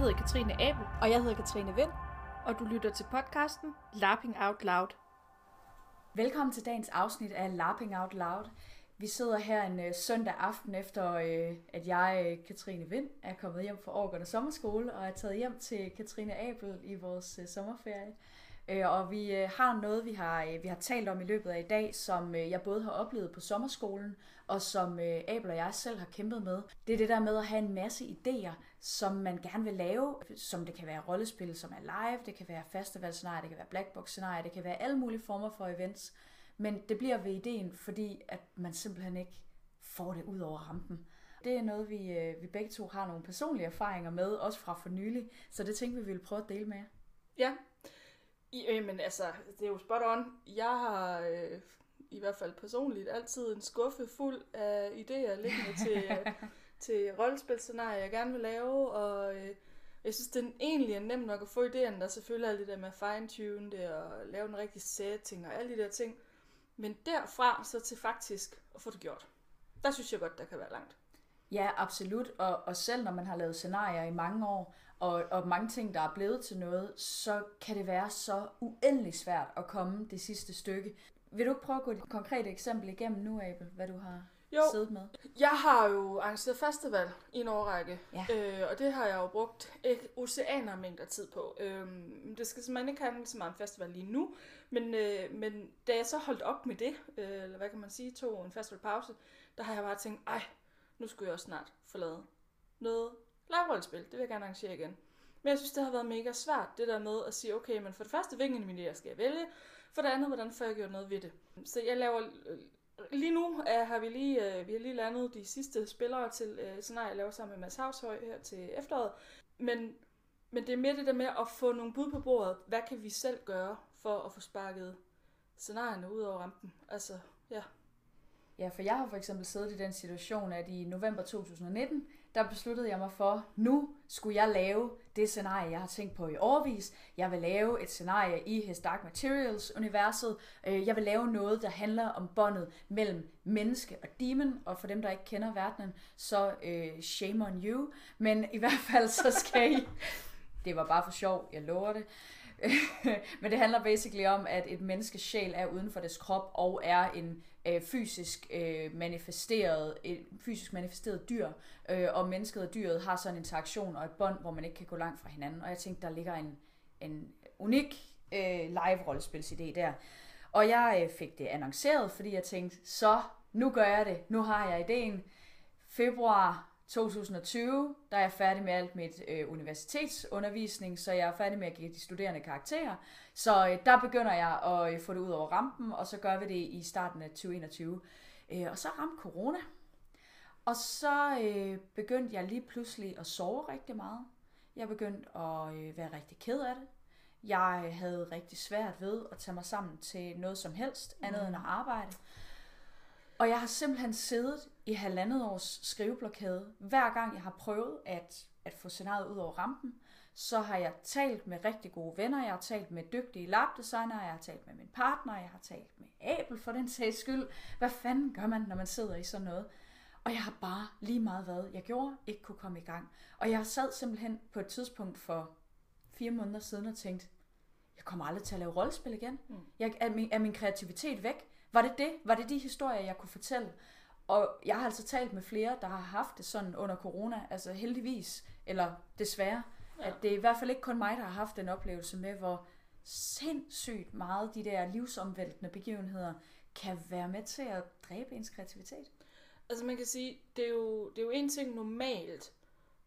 hedder Katrine Abel, Og jeg hedder Katrine Vind. og du lytter til podcasten Lapping Out Loud. Velkommen til dagens afsnit af Lapping Out Loud. Vi sidder her en øh, søndag aften efter, øh, at jeg, øh, Katrine Vind, er kommet hjem fra Årgården Sommerskole og er taget hjem til Katrine Abel i vores øh, sommerferie. Øh, og vi øh, har noget, vi har, øh, vi har talt om i løbet af i dag, som øh, jeg både har oplevet på sommerskolen, og som Abel og jeg selv har kæmpet med. Det er det der med at have en masse idéer, som man gerne vil lave, som det kan være rollespil, som er live, det kan være festivalscenarier, det kan være blackbox-scenarier, det kan være alle mulige former for events. Men det bliver ved ideen, fordi at man simpelthen ikke får det ud over rampen. Det er noget, vi, vi begge to har nogle personlige erfaringer med, også fra for nylig, så det tænkte vi, vi ville prøve at dele med jer. Ja, i, øh, men altså, det er jo spot on. Jeg har øh, i hvert fald personligt altid en skuffe fuld af idéer liggende til, øh, til rollespilscenarier, jeg gerne vil lave, og øh, jeg synes, det er egentlig er nemt nok at få idéerne. Der er selvfølgelig alt det der med at fine-tune det, og lave en rigtig setting og alle de der ting. Men derfra så til faktisk at få det gjort. Der synes jeg godt, der kan være langt. Ja, absolut. Og, og selv når man har lavet scenarier i mange år, og, og mange ting, der er blevet til noget, så kan det være så uendelig svært at komme det sidste stykke. Vil du ikke prøve at gå et konkret eksempel igennem nu, Abel, hvad du har Jo, siddet med? Jeg har jo arrangeret festival i en årrække, Ja. øh, og det har jeg jo brugt et oceaner mængder tid på. Øhm, det skal simpelthen ikke handle så meget om festival lige nu, men, øh, men da jeg så holdt op med det, øh, eller hvad kan man sige, tog en festivalpause, der har jeg bare tænkt, ej, nu skulle jeg også snart forlade noget live-rollespil, det vil jeg gerne arrangere igen. Men jeg synes, det har været mega svært, det der med at sige, okay, men for det første, hvilken af mine idéer skal jeg vælge? For det andet, hvordan får jeg gjort noget ved det? Så jeg laver Lige nu er, har vi lige, øh, vi har lige landet de sidste spillere til øh, scenarie, jeg laver sammen med Mads Havshøj her til efteråret. Men, men det er mere det der med at få nogle bud på bordet. Hvad kan vi selv gøre for at få sparket scenarierne ud over rampen? Altså, ja. Ja, for jeg har for eksempel siddet i den situation, at i november 2019, der besluttede jeg mig for, nu skulle jeg lave det scenarie, jeg har tænkt på i årvis. Jeg vil lave et scenarie i His Dark Materials-universet. Øh, jeg vil lave noget, der handler om båndet mellem menneske og demon, og for dem, der ikke kender verdenen, så øh, shame on you. Men i hvert fald, så skal I... Det var bare for sjov, jeg lover det. Men det handler basically om, at et menneskes sjæl er uden for dets krop og er en øh, fysisk øh, manifesteret et fysisk manifesteret dyr, øh, og mennesket og dyret har sådan en interaktion og et bånd, hvor man ikke kan gå langt fra hinanden. Og jeg tænkte, der ligger en, en unik øh, live-rollespilsidé der. Og jeg øh, fik det annonceret, fordi jeg tænkte, så nu gør jeg det, nu har jeg ideen. Februar 2020, der er jeg færdig med alt mit øh, universitetsundervisning, så jeg er færdig med at give de studerende karakterer. Så øh, der begynder jeg at øh, få det ud over rampen, og så gør vi det i starten af 2021. Øh, og så ramte corona. Og så øh, begyndte jeg lige pludselig at sove rigtig meget. Jeg begyndte at øh, være rigtig ked af det. Jeg havde rigtig svært ved at tage mig sammen til noget som helst, andet end at arbejde. Og jeg har simpelthen siddet i halvandet års skriveblokade. Hver gang jeg har prøvet at, at få scenariet ud over rampen, så har jeg talt med rigtig gode venner, jeg har talt med dygtige labdesignere, jeg har talt med min partner, jeg har talt med Abel for den sags skyld. Hvad fanden gør man, når man sidder i sådan noget? Og jeg har bare lige meget hvad jeg gjorde, ikke kunne komme i gang. Og jeg sad simpelthen på et tidspunkt for fire måneder siden og tænkte, jeg kommer aldrig til at lave rollespil igen. Mm. Jeg, er, min, er min kreativitet væk? Var det det? Var det de historier, jeg kunne fortælle? Og jeg har altså talt med flere, der har haft det sådan under corona, altså heldigvis, eller desværre, Ja. at det er i hvert fald ikke kun mig, der har haft den oplevelse med, hvor sindssygt meget de der livsomvæltende begivenheder kan være med til at dræbe ens kreativitet. Altså man kan sige, det er jo, det er jo en ting normalt.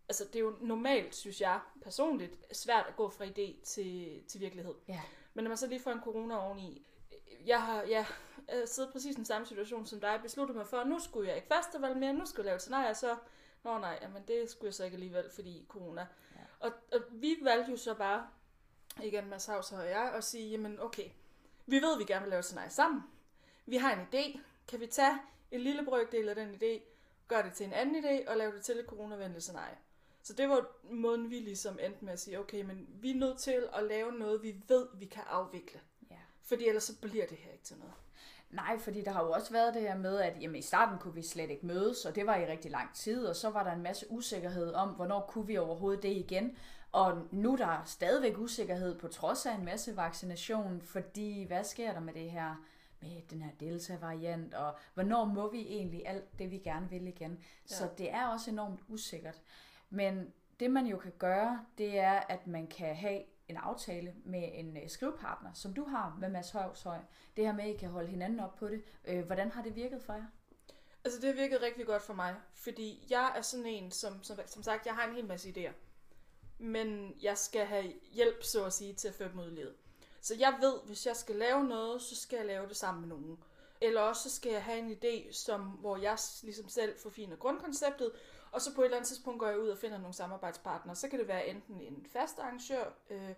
Altså det er jo normalt, synes jeg personligt, svært at gå fra idé til, til virkelighed. Ja. Men når man så lige får en corona oveni, jeg har ja, jeg siddet præcis i den samme situation som dig, besluttet mig for, at nu skulle jeg ikke festival mere, nu skulle jeg lave et scenarie, så, nå nej, jamen det skulle jeg så ikke alligevel, fordi corona. Ja. Og, og vi valgte jo så bare, igen Mads Havs og jeg, at sige, jamen okay, vi ved, at vi gerne vil lave et scenarie sammen. Vi har en idé. Kan vi tage en lille brøkdel af den idé, gøre det til en anden idé, og lave det til et coronavenligt scenarie? Så det var måden, vi ligesom endte med at sige, okay, men vi er nødt til at lave noget, vi ved, vi kan afvikle. ja. Fordi ellers så bliver det her ikke til noget. Nej, fordi der har jo også været det her med, at jamen, i starten kunne vi slet ikke mødes, og det var i rigtig lang tid, og så var der en masse usikkerhed om, hvornår kunne vi overhovedet det igen. Og nu er der stadigvæk usikkerhed på trods af en masse vaccination, fordi hvad sker der med det her med den her delta-variant, og hvornår må vi egentlig alt det, vi gerne vil igen. Ja. Så det er også enormt usikkert. Men det man jo kan gøre, det er, at man kan have en aftale med en øh, skrivepartner, som du har med Mads Højshøj. Det her med, at I kan holde hinanden op på det. Øh, hvordan har det virket for jer? Altså det har virket rigtig godt for mig, fordi jeg er sådan en, som, som, som sagt, jeg har en hel masse idéer. Men jeg skal have hjælp, så at sige, til at føre dem ud i livet. Så jeg ved, hvis jeg skal lave noget, så skal jeg lave det sammen med nogen. Eller også så skal jeg have en idé, som, hvor jeg ligesom selv forfiner grundkonceptet, og så på et eller andet tidspunkt går jeg ud og finder nogle samarbejdspartnere. Så kan det være enten en fast arrangør, øh,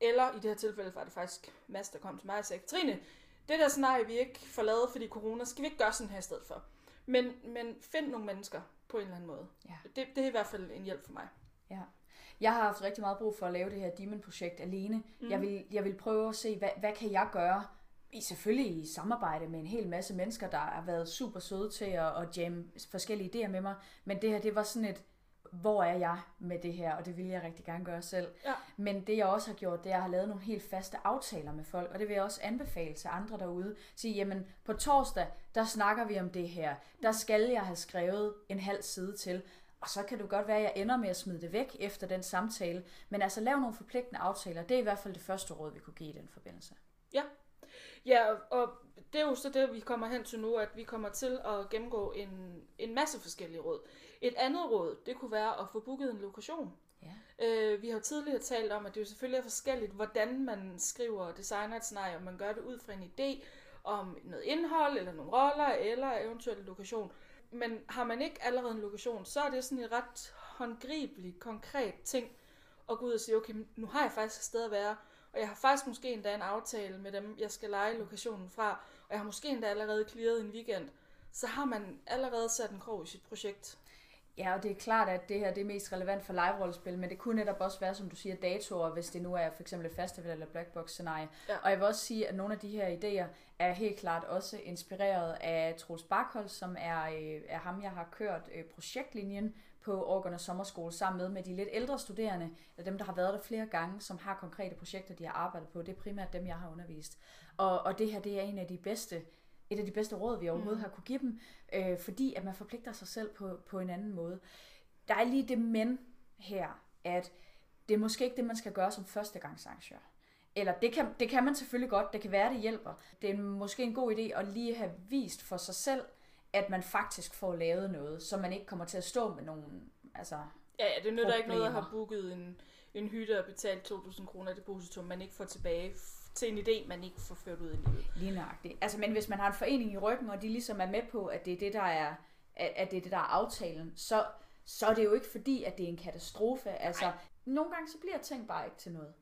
eller i det her tilfælde var det faktisk Mads, der kom til mig og sagde, Trine, det der scenarie, vi ikke får lavet, fordi corona, skal vi ikke gøre sådan her i stedet for. Men, men find nogle mennesker på en eller anden måde. Ja. Det, det er i hvert fald en hjælp for mig. Ja. Jeg har haft rigtig meget brug for at lave det her Demon-projekt alene. Mm. Jeg, vil, jeg vil prøve at se, hvad, hvad kan jeg gøre, i selvfølgelig i samarbejde med en hel masse mennesker, der har været super søde til at, at jamme forskellige idéer med mig. Men det her, det var sådan et, hvor er jeg med det her, og det vil jeg rigtig gerne gøre selv. Ja. Men det jeg også har gjort, det er at have lavet nogle helt faste aftaler med folk, og det vil jeg også anbefale til andre derude. Sige, jamen på torsdag, der snakker vi om det her. Der skal jeg have skrevet en halv side til. Og så kan det godt være, at jeg ender med at smide det væk efter den samtale. Men altså lav nogle forpligtende aftaler. Det er i hvert fald det første råd, vi kunne give i den forbindelse. Ja, Ja, og det er jo så det, vi kommer hen til nu, at vi kommer til at gennemgå en, en masse forskellige råd. Et andet råd, det kunne være at få booket en lokation. Ja. Øh, vi har jo tidligere talt om, at det jo selvfølgelig er forskelligt, hvordan man skriver og designer et scenarie, om man gør det ud fra en idé om noget indhold, eller nogle roller, eller eventuelt en lokation. Men har man ikke allerede en lokation, så er det sådan en ret håndgribelig, konkret ting at gå ud og sige, okay, nu har jeg faktisk et sted at være, og jeg har faktisk måske endda en aftale med dem, jeg skal lege lokationen fra, og jeg har måske endda allerede clearet en weekend. Så har man allerede sat en krog i sit projekt. Ja, og det er klart, at det her det er mest relevant for live-rollespil, men det kunne netop også være, som du siger, datoer, hvis det nu er for eksempel et festival eller black box scenarie. Ja. Og jeg vil også sige, at nogle af de her idéer er helt klart også inspireret af Troels Barkhold, som er, øh, er ham, jeg har kørt øh, projektlinjen på og Sommerskole sammen med, med de lidt ældre studerende, eller dem, der har været der flere gange, som har konkrete projekter, de har arbejdet på. Det er primært dem, jeg har undervist. Og, og det her, det er en af de bedste, et af de bedste råd, vi overhovedet mm. har kunne give dem, øh, fordi at man forpligter sig selv på, på en anden måde. Der er lige det men her, at det er måske ikke det, man skal gøre som førstegangsarrangør. Eller det kan, det kan man selvfølgelig godt, det kan være, det hjælper. Det er måske en god idé at lige have vist for sig selv, at man faktisk får lavet noget, så man ikke kommer til at stå med nogle altså, Ja, ja det nytter ikke noget at have booket en, en hytte og betalt 2.000 kroner depositum, man ikke får tilbage til en idé, man ikke får ført ud i livet. Lige nøjagtigt. Altså, men hvis man har en forening i ryggen, og de ligesom er med på, at det er det, der er, at det er det, der er aftalen, så, så er det jo ikke fordi, at det er en katastrofe. Altså, Nej. nogle gange så bliver ting bare ikke til noget.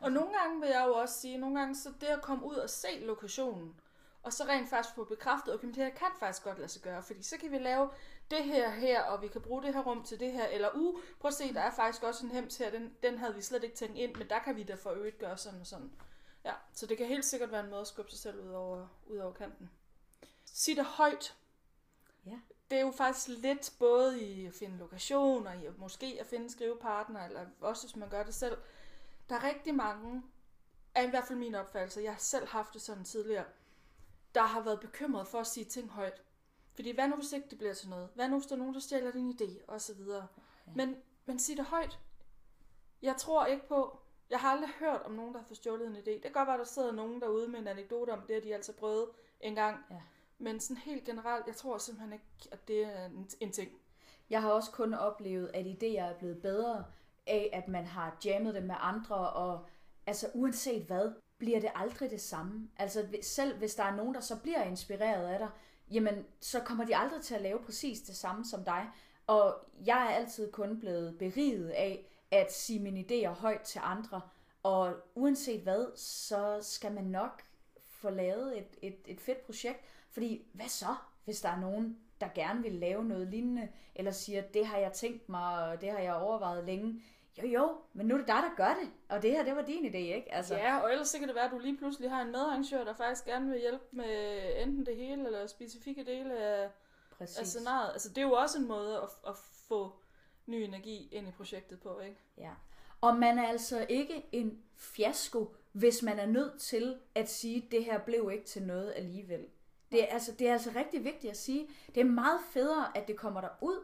Og nogle gange vil jeg jo også sige, nogle gange så det at komme ud og se lokationen, og så rent faktisk få bekræftet, okay, det her kan faktisk godt lade sig gøre, fordi så kan vi lave det her her, og vi kan bruge det her rum til det her, eller uh, prøv at se, der er faktisk også en hems her, den, den havde vi slet ikke tænkt ind, men der kan vi da for øvrigt gøre sådan og sådan. Ja, så det kan helt sikkert være en måde at skubbe sig selv ud over, ud over kanten. Sig det højt. Ja. Det er jo faktisk lidt både i at finde lokationer, i at måske at finde skrivepartner, eller også hvis man gør det selv. Der er rigtig mange, er i hvert fald min opfattelse, jeg har selv haft det sådan tidligere, der har været bekymret for at sige ting højt. Fordi hvad nu hvis ikke det bliver til noget? Hvad nu hvis der er nogen, der stjæler din idé? Og så videre. Ja. Men, men sig det højt. Jeg tror ikke på, jeg har aldrig hørt om nogen, der har fået stjålet en idé. Det kan godt være, der sidder nogen derude med en anekdote om det, at de altså prøvet en gang. Ja. Men sådan helt generelt, jeg tror simpelthen ikke, at det er en, en ting. Jeg har også kun oplevet, at idéer er blevet bedre af, at man har jammet dem med andre, og altså uanset hvad, bliver det aldrig det samme. Altså selv hvis der er nogen, der så bliver inspireret af dig, jamen så kommer de aldrig til at lave præcis det samme som dig. Og jeg er altid kun blevet beriget af at sige mine idéer højt til andre. Og uanset hvad, så skal man nok få lavet et, et, et fedt projekt. Fordi hvad så, hvis der er nogen, der gerne vil lave noget lignende, eller siger, det har jeg tænkt mig, og det har jeg overvejet længe jo jo, men nu er det dig, der gør det, og det her, det var din idé, ikke? Altså. Ja, og ellers så kan det være, at du lige pludselig har en medarrangør, der faktisk gerne vil hjælpe med enten det hele, eller specifikke dele af, af scenariet. Altså det er jo også en måde at, at få ny energi ind i projektet på, ikke? Ja, Og man er altså ikke en fiasko, hvis man er nødt til at sige, at det her blev ikke til noget alligevel. Det er, altså, det er altså rigtig vigtigt at sige. Det er meget federe, at det kommer der ud,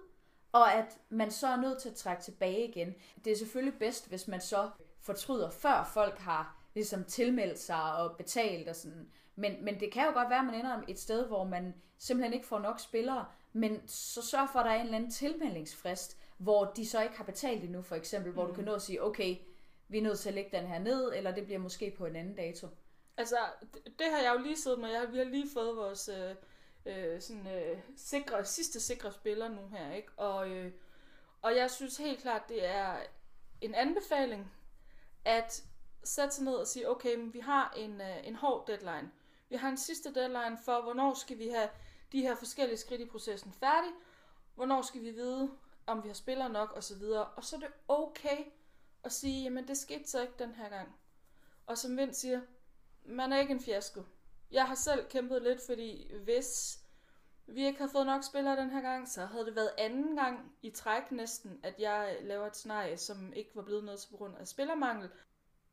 og at man så er nødt til at trække tilbage igen. Det er selvfølgelig bedst, hvis man så fortryder, før folk har ligesom tilmeldt sig og betalt og sådan. Men, men det kan jo godt være, at man ender et sted, hvor man simpelthen ikke får nok spillere, men så sørg for, at der er en eller anden tilmeldingsfrist, hvor de så ikke har betalt endnu, for eksempel, hvor mm. du kan nå at sige, okay, vi er nødt til at lægge den her ned, eller det bliver måske på en anden dato. Altså, det, det har jeg jo lige siddet med. Jeg, vi har lige fået vores øh, øh, sådan, øh, sikre, sidste sikre spiller nu her, ikke? Og, øh, og jeg synes helt klart, det er en anbefaling, at sætte sig ned og sige, okay, men vi har en, øh, en hård deadline. Vi har en sidste deadline for, hvornår skal vi have de her forskellige skridt i processen færdig, hvornår skal vi vide, om vi har spillere nok og så videre. Og så er det okay at sige, jamen det skete så ikke den her gang. Og som Vind siger, man er ikke en fiasko. Jeg har selv kæmpet lidt, fordi hvis vi ikke havde fået nok spillere den her gang, så havde det været anden gang i træk næsten, at jeg laver et scenarie, som ikke var blevet noget på grund af spillermangel.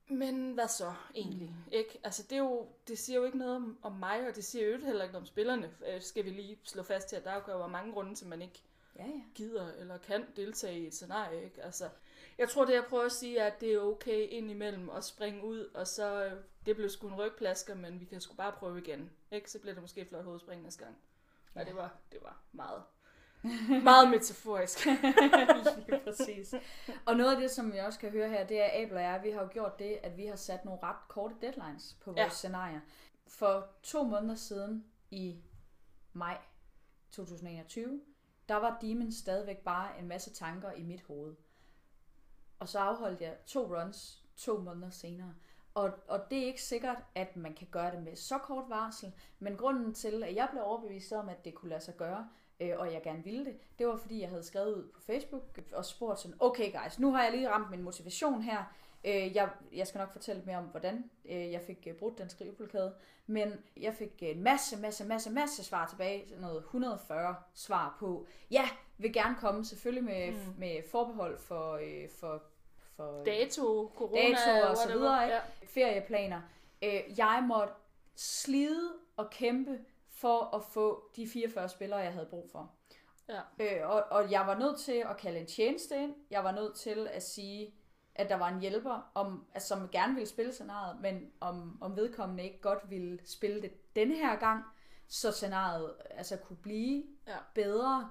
Men hvad så egentlig? Mm. Ikke? Altså, det, er jo, det siger jo ikke noget om, om mig, og det siger jo heller ikke noget om spillerne. Øh, skal vi lige slå fast til, at der er jo mange grunde til, at man ikke ja, ja. gider eller kan deltage i et scenarie. Ikke? Altså, jeg tror, det jeg prøver at sige, er, at det er okay indimellem at springe ud, og så, øh, det blev sgu en rygplasker, men vi kan sgu bare prøve igen. Ikke? Så bliver det måske et flot hovedspring næste gang. Ja, ja det, var, det var meget meget metaforisk. Lige præcis. Og noget af det, som vi også kan høre her, det er, at Abel og jeg, vi har jo gjort det, at vi har sat nogle ret korte deadlines på vores ja. scenarier. For to måneder siden, i maj 2021, der var Demon stadigvæk bare en masse tanker i mit hoved. Og så afholdt jeg to runs to måneder senere. Og, og det er ikke sikkert, at man kan gøre det med så kort varsel, men grunden til, at jeg blev overbevist om, at det kunne lade sig gøre, øh, og jeg gerne ville det, det var fordi, jeg havde skrevet ud på Facebook og spurgt sådan, okay guys, nu har jeg lige ramt min motivation her, øh, jeg, jeg skal nok fortælle mere om, hvordan øh, jeg fik øh, brudt den skriveblokade, men jeg fik en masse, masse, masse, masse svar tilbage, noget 140 svar på, ja, vil gerne komme, selvfølgelig med, mm. med forbehold for, øh, for, for dato, corona dato og så videre? Ja. ferieplaner. Øh, jeg måtte slide og kæmpe for at få de 44 spillere, jeg havde brug for. Ja. Øh, og, og jeg var nødt til at kalde en tjeneste ind. Jeg var nødt til at sige, at der var en hjælper, om, altså, som gerne ville spille scenariet, men om, om vedkommende ikke godt ville spille det denne her gang, så scenariet altså, kunne blive ja. bedre.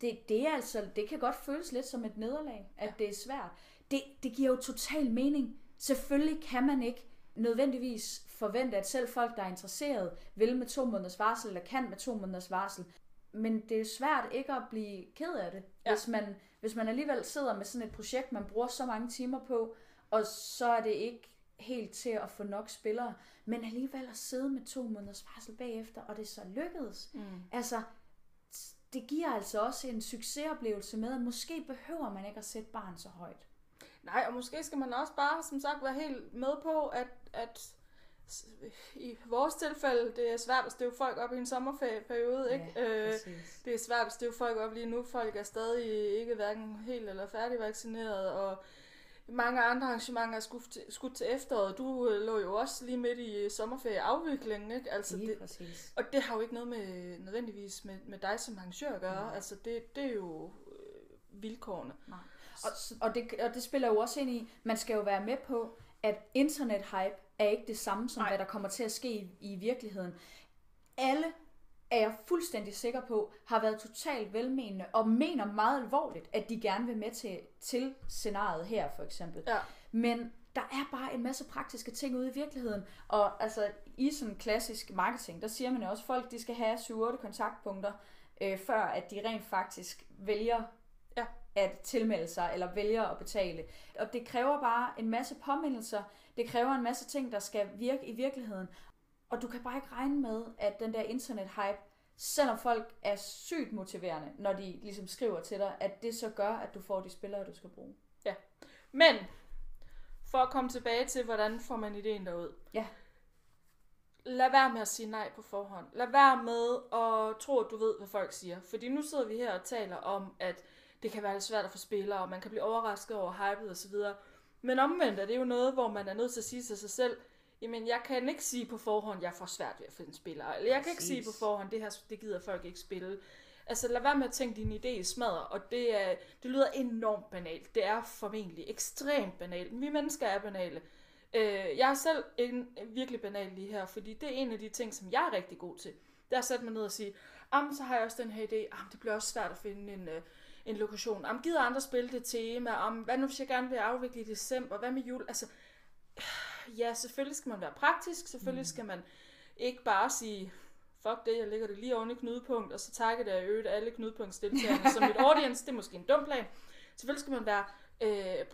Det, det, er altså, det kan godt føles lidt som et nederlag, at ja. det er svært. Det, det giver jo total mening. Selvfølgelig kan man ikke nødvendigvis forvente, at selv folk, der er interesseret, vil med to måneders varsel, eller kan med to måneders varsel. Men det er svært ikke at blive ked af det, ja. hvis, man, hvis man alligevel sidder med sådan et projekt, man bruger så mange timer på, og så er det ikke helt til at få nok spillere, men alligevel at sidde med to måneders varsel bagefter, og det så lykkedes. Mm. Altså, det giver altså også en succesoplevelse med, at måske behøver man ikke at sætte barn så højt. Nej, og måske skal man også bare, som sagt, være helt med på, at, at i vores tilfælde, det er svært at støve folk op i en sommerperiode, ikke? Ja, øh, det er svært at støve folk op lige nu. Folk er stadig ikke hverken helt eller færdigvaccineret, og mange andre arrangementer er skudt til, skudt til efteråret. Du øh, lå jo også lige midt i sommerferieafviklingen, ikke? Altså lige det, præcis. Og det har jo ikke noget med nødvendigvis med, med dig som arrangør at gøre. Nej. Altså det, det er jo øh, vilkårene. Nej. Og, og, det, og det spiller jo også ind i, man skal jo være med på, at internet-hype er ikke det samme som, Nej. hvad der kommer til at ske i, i virkeligheden. Alle er jeg fuldstændig sikker på, har været totalt velmenende og mener meget alvorligt, at de gerne vil med til, til scenariet her for eksempel. Ja. Men der er bare en masse praktiske ting ude i virkeligheden. Og altså i sådan klassisk marketing, der siger man jo også, at folk de skal have 7-8 kontaktpunkter, øh, før at de rent faktisk vælger ja. at tilmelde sig, eller vælger at betale. Og det kræver bare en masse påmindelser, det kræver en masse ting, der skal virke i virkeligheden. Og du kan bare ikke regne med, at den der internet-hype, selvom folk er sygt motiverende, når de ligesom skriver til dig, at det så gør, at du får de spillere, du skal bruge. Ja. Men, for at komme tilbage til, hvordan får man ideen derud. Ja. Lad være med at sige nej på forhånd. Lad være med at tro, at du ved, hvad folk siger. Fordi nu sidder vi her og taler om, at det kan være lidt svært at få spillere, og man kan blive overrasket over hypet osv. Men omvendt er det jo noget, hvor man er nødt til at sige til sig selv, jamen jeg kan ikke sige på forhånd, jeg får svært ved at finde spillere. Eller jeg kan ikke sige på forhånd, det her det gider folk ikke spille. Altså lad være med at tænke din idé i smadre, og det, er, det lyder enormt banalt. Det er formentlig ekstremt banalt. Vi mennesker er banale. Øh, jeg er selv en, virkelig banal lige her, fordi det er en af de ting, som jeg er rigtig god til. Det er at sætte mig ned og sige, am, så har jeg også den her idé, am, det bliver også svært at finde en, øh, en lokation. Am, gider andre spille det tema? Am, hvad nu hvis jeg gerne vil afvikle i december? Hvad med jul? Altså, ja, selvfølgelig skal man være praktisk. Selvfølgelig skal man ikke bare sige, fuck det, jeg lægger det lige oven i knudepunkt, og så takker det øvrigt alle knudepunktsdeltagerne som et audience. Det er måske en dum plan. Selvfølgelig skal man være, øh,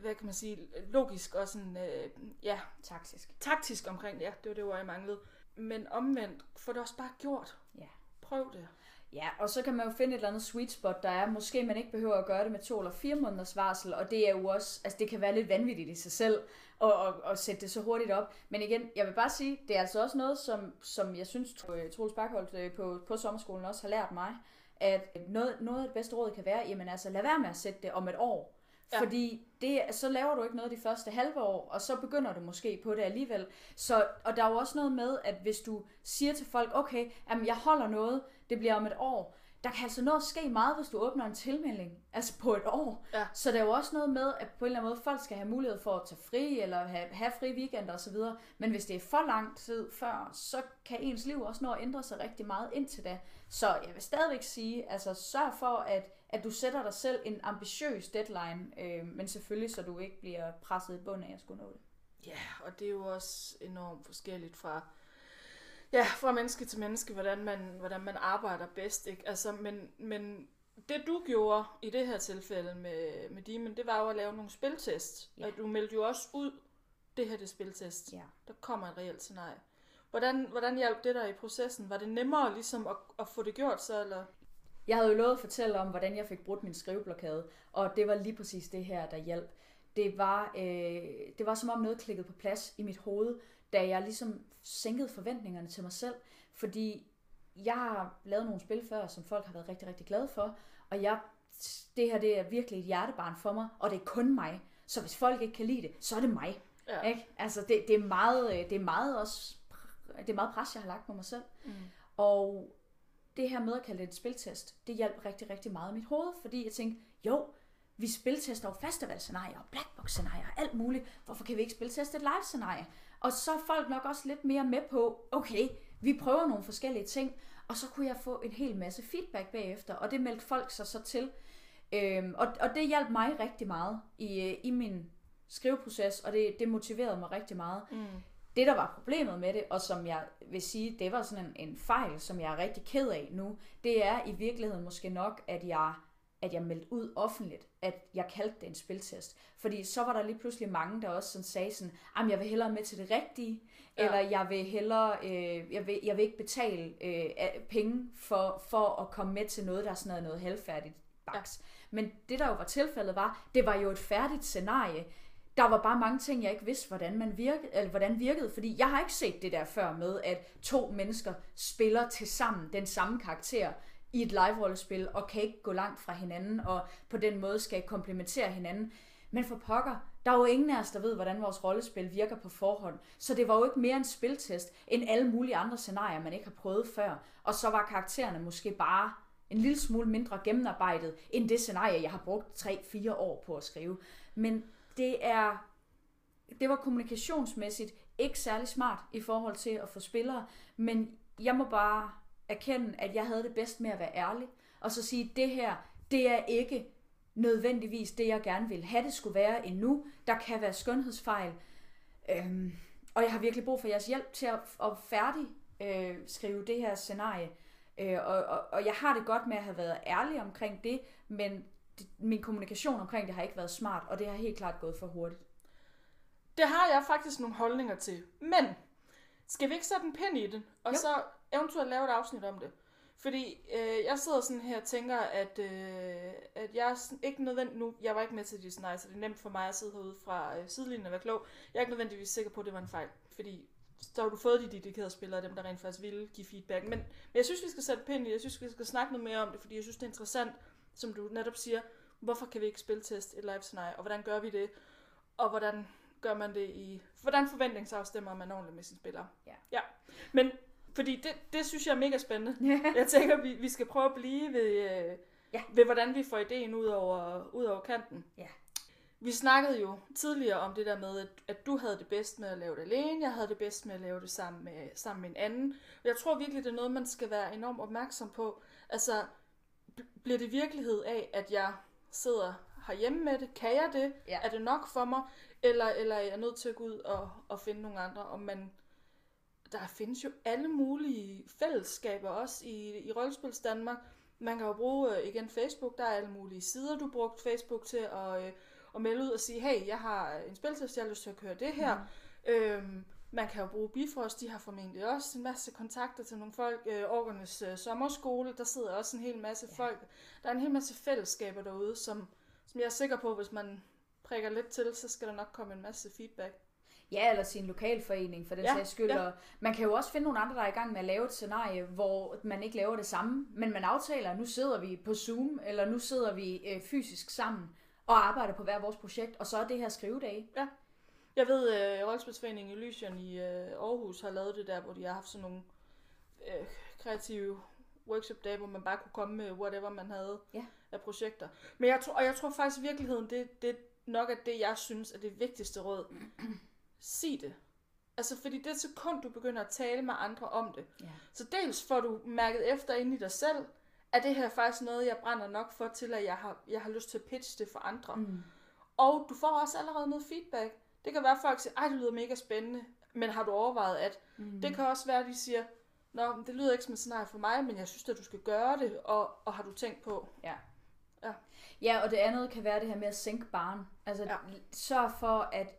hvad kan man sige, logisk og sådan, øh, ja, Taktisk. taktisk omkring. Ja, det var det ord, jeg manglede. Men omvendt, få det også bare gjort. Ja. Prøv det. Ja, og så kan man jo finde et eller andet sweet spot, der er. Måske man ikke behøver at gøre det med to eller fire måneders varsel, og det er jo også, altså det kan være lidt vanvittigt i sig selv, at, at, at sætte det så hurtigt op. Men igen, jeg vil bare sige, det er altså også noget, som, som jeg synes, Troels Bakholdt øh, på, på sommerskolen også har lært mig, at noget, noget af det bedste råd kan være, jamen altså lad være med at sætte det om et år. Ja. Fordi det, så laver du ikke noget de første halve år, og så begynder du måske på det alligevel. Så, og der er jo også noget med, at hvis du siger til folk, okay, jamen jeg holder noget, det bliver om et år, der kan altså noget ske meget, hvis du åbner en tilmelding, altså på et år. Ja. Så der er jo også noget med, at på en eller anden måde, folk skal have mulighed for at tage fri, eller have, have fri weekender osv. Men hvis det er for lang tid før, så kan ens liv også nå at ændre sig rigtig meget indtil da. Så jeg vil stadigvæk sige, altså sørg for, at, at du sætter dig selv en ambitiøs deadline, øh, men selvfølgelig så du ikke bliver presset i bunden af at skulle nå det. Ja, og det er jo også enormt forskelligt fra, ja, fra menneske til menneske, hvordan man, hvordan man arbejder bedst. Ikke? Altså, men, men det du gjorde i det her tilfælde med, med Demon, det var jo at lave nogle spiltest. Ja. Og du meldte jo også ud, det her det er spiltest. Ja. Der kommer et reelt scenarie. Hvordan, hvordan hjalp det dig i processen? Var det nemmere ligesom at, at få det gjort så, eller? Jeg havde jo lovet at fortælle om, hvordan jeg fik brudt min skriveblokade, og det var lige præcis det her, der hjalp. Det var, øh, det var som om noget klikkede på plads i mit hoved, da jeg ligesom sænkede forventningerne til mig selv, fordi jeg har lavet nogle spil før, som folk har været rigtig, rigtig glade for, og jeg, det her det er virkelig et hjertebarn for mig, og det er kun mig. Så hvis folk ikke kan lide det, så er det mig. Ja. Ikke? Altså det, det, er meget, øh, det er meget også, det er meget pres, jeg har lagt på mig selv. Mm. Og det her med at kalde det et spiltest, det hjalp rigtig, rigtig meget i mit hoved, fordi jeg tænkte, jo, vi spiltester jo festivalscenarier og blackbox-scenarier og alt muligt. Hvorfor kan vi ikke spilteste et live-scenarie? Og så er folk nok også lidt mere med på, okay, vi prøver nogle forskellige ting, og så kunne jeg få en hel masse feedback bagefter, og det meldte folk sig så til. Øhm, og, og det hjalp mig rigtig meget i, øh, i min skriveproces, og det, det motiverede mig rigtig meget. Mm. Det, der var problemet med det, og som jeg vil sige, det var sådan en, en fejl, som jeg er rigtig ked af nu, det er i virkeligheden måske nok, at jeg, at jeg meldte ud offentligt, at jeg kaldte det en spiltest. Fordi så var der lige pludselig mange, der også sådan sagde sådan, at jeg vil hellere med til det rigtige, Ja. eller jeg vil hellere, øh, jeg, vil, jeg vil ikke betale øh, penge for, for at komme med til noget, der er sådan noget, noget halvfærdigt baks. Ja. Men det, der jo var tilfældet, var, det var jo et færdigt scenarie. Der var bare mange ting, jeg ikke vidste, hvordan, man virkede, eller hvordan virkede, fordi jeg har ikke set det der før med, at to mennesker spiller til sammen den samme karakter i et live-rollespil, og kan ikke gå langt fra hinanden, og på den måde skal komplementere hinanden. Men for pokker, der er jo ingen af os, der ved, hvordan vores rollespil virker på forhånd. Så det var jo ikke mere en spiltest, end alle mulige andre scenarier, man ikke har prøvet før. Og så var karaktererne måske bare en lille smule mindre gennemarbejdet, end det scenarie, jeg har brugt 3-4 år på at skrive. Men det er det var kommunikationsmæssigt ikke særlig smart i forhold til at få spillere, men jeg må bare erkende, at jeg havde det bedst med at være ærlig, og så sige, det her, det er ikke nødvendigvis det, jeg gerne vil have det skulle være endnu. Der kan være skønhedsfejl, øhm, og jeg har virkelig brug for jeres hjælp til at, at færdig øh, skrive det her scenarie. Øh, og, og, og jeg har det godt med at have været ærlig omkring det, men det, min kommunikation omkring det har ikke været smart, og det har helt klart gået for hurtigt. Det har jeg faktisk nogle holdninger til. Men, skal vi ikke sætte en pind i den, og Jo. så eventuelt lave et afsnit om det? Fordi øh, jeg sidder sådan her og tænker, at, øh, at jeg er sådan ikke nødvendigt nu, jeg var ikke med til scenarie, så det er nemt for mig at sidde herude fra øh, sidelinjen og være klog. Jeg er ikke nødvendigvis sikker på, at det var en fejl, fordi så har du fået de dedikerede spillere, dem der rent faktisk ville give feedback. Men, men jeg synes, vi skal sætte pind i, jeg synes, vi skal snakke noget mere om det, fordi jeg synes, det er interessant, som du netop siger, hvorfor kan vi ikke spille test et live scenarie, og hvordan gør vi det? og hvordan gør man det i... Hvordan forventningsafstemmer man ordentligt med sine spillere? Ja. ja. Men fordi det, det synes jeg er mega spændende. Ja. Jeg tænker, vi, vi skal prøve at blive ved, øh, Ja. ved hvordan vi får ideen ud over, ud over kanten. Ja. Vi snakkede jo tidligere om det der med, at, at du havde det bedst med at lave det alene, jeg havde det bedst med at lave det sammen med, sammen med en anden. Og jeg tror virkelig, det er noget, man skal være enormt opmærksom på. Altså, bl- bliver det virkelighed af, at jeg sidder herhjemme med det? Kan jeg det? Ja. Er det nok for mig? Eller, eller er jeg nødt til at gå ud og, og finde nogle andre? Og man, der findes jo alle mulige fællesskaber også i, i Rollespils Danmark. Man kan jo bruge øh, igen Facebook, der er alle mulige sider, du brugt Facebook til at, øh, at melde ud og sige, hey, jeg har en spiltest, jeg har lyst til at køre det her. Mm. Øhm, man kan jo bruge Bifrost, de har formentlig også en masse kontakter til nogle folk. Øh, Orkernes øh, sommerskole, der sidder også en hel masse ja. folk. Der er en hel masse fællesskaber derude, som, som jeg er sikker på, hvis man prikker lidt til, så skal der nok komme en masse feedback. Ja, eller sin lokalforening for den Ja, sags skyld. ja. Og man kan jo også finde nogle andre, der er i gang med at lave et scenarie, hvor man ikke laver det samme, men man aftaler, nu sidder vi på Zoom, eller nu sidder vi øh, fysisk sammen og arbejder på hver vores projekt, og så er det her skrivedage. Jeg ved, at uh, Rollespilsforeningen Illusion i uh, Aarhus har lavet det der, hvor de har haft sådan nogle uh, kreative workshop-dage, hvor man bare kunne komme med whatever man havde Ja. af projekter. Men jeg tror, og jeg tror faktisk i virkeligheden, det, det nok er det, jeg synes er det vigtigste råd. Sig det. Altså, fordi det sekund, du begynder at tale med andre om det, Ja. så dels får du mærket efter inde i dig selv, at det her er faktisk noget, jeg brænder nok for til, at jeg har, jeg har lyst til at pitche det for andre. Mm. Og du får også allerede noget feedback. Det kan være, at folk siger, ej, det lyder mega spændende, men har du overvejet, at Mm. det kan også være, at de siger, Nå, det lyder ikke som et scenarie for mig, men jeg synes, at du skal gøre det, og, og har du tænkt på? Ja. Ja. Ja, og det andet kan være det her med at sænke barn. Altså, ja. sørg for, at,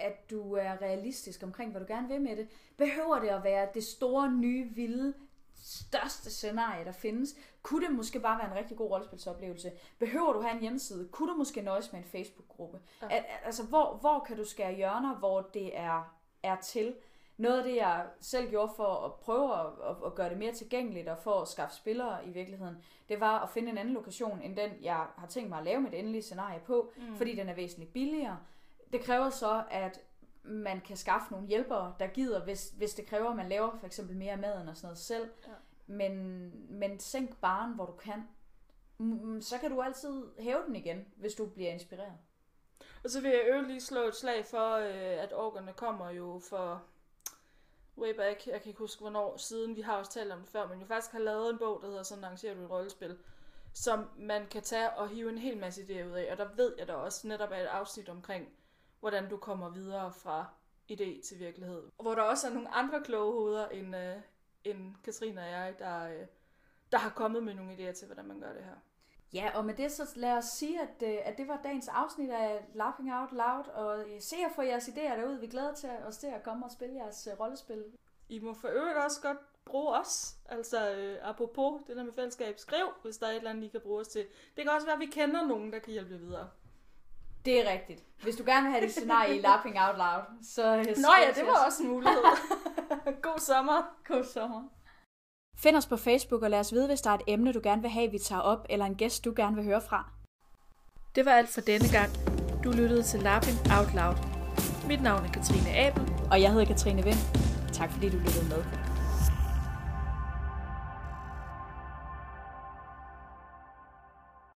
at du er realistisk omkring, hvad du gerne vil med det. Behøver det at være det store, nye, vilde, største scenarie, der findes? Kunne det måske bare være en rigtig god rollespilsoplevelse? Behøver du have en hjemmeside? Kunne du måske nøjes med en Facebook-gruppe? Ja. At, altså, hvor, hvor kan du skære hjørner, hvor det er, er til? Noget af det, jeg selv gjorde for at prøve at, at, at gøre det mere tilgængeligt og for at skaffe spillere i virkeligheden, det var at finde en anden lokation end den, jeg har tænkt mig at lave mit endelige scenarie på, mm. fordi den er væsentligt billigere. Det kræver så, at man kan skaffe nogle hjælpere, der gider, hvis, hvis det kræver, at man laver for eksempel mere af maden og sådan noget selv. Ja. Men, men sænk baren, hvor du kan. Mm, Så kan du altid hæve den igen, hvis du bliver inspireret. Og så vil jeg øvrigt lige slå et slag for, øh, at orkerne kommer jo for way back, jeg kan ikke huske hvornår siden, vi har også talt om det før, men vi faktisk har lavet en bog, der hedder Sådan arrangerer du et rollespil, som man kan tage og hive en hel masse idéer ud af, og der ved jeg da også netop er et afsnit omkring, hvordan du kommer videre fra idé til virkelighed. Og hvor der også er nogle andre kloge hoveder end, øh, end Katrine og jeg, der, øh, der har kommet med nogle idéer til, hvordan man gør det her. Ja, og med det så lad os sige, at, øh, at det var dagens afsnit af Laughing Out Loud, og se jer for jeres idéer derude. Vi glæder til os til at komme og spille jeres øh, rollespil. I må for øvrigt også godt bruge os. Altså, øh, apropos det der med fællesskab, skriv, hvis der er et eller andet, I kan bruge os til. Det kan også være, at vi kender nogen, der kan hjælpe videre. Det er rigtigt. Hvis du gerne vil have dit scenarie i Laughing Out Loud, så øh, Nå ja, det var også en mulighed. God sommer. God sommer. Find os på Facebook og lad os vide, hvis der er et emne, du gerne vil have, vi tager op, eller en gæst, du gerne vil høre fra. Det var alt for denne gang. Du lyttede til Laughing Out Loud. Mit navn er Katrine Abel. Og jeg hedder Katrine Vind. Tak fordi du lyttede med.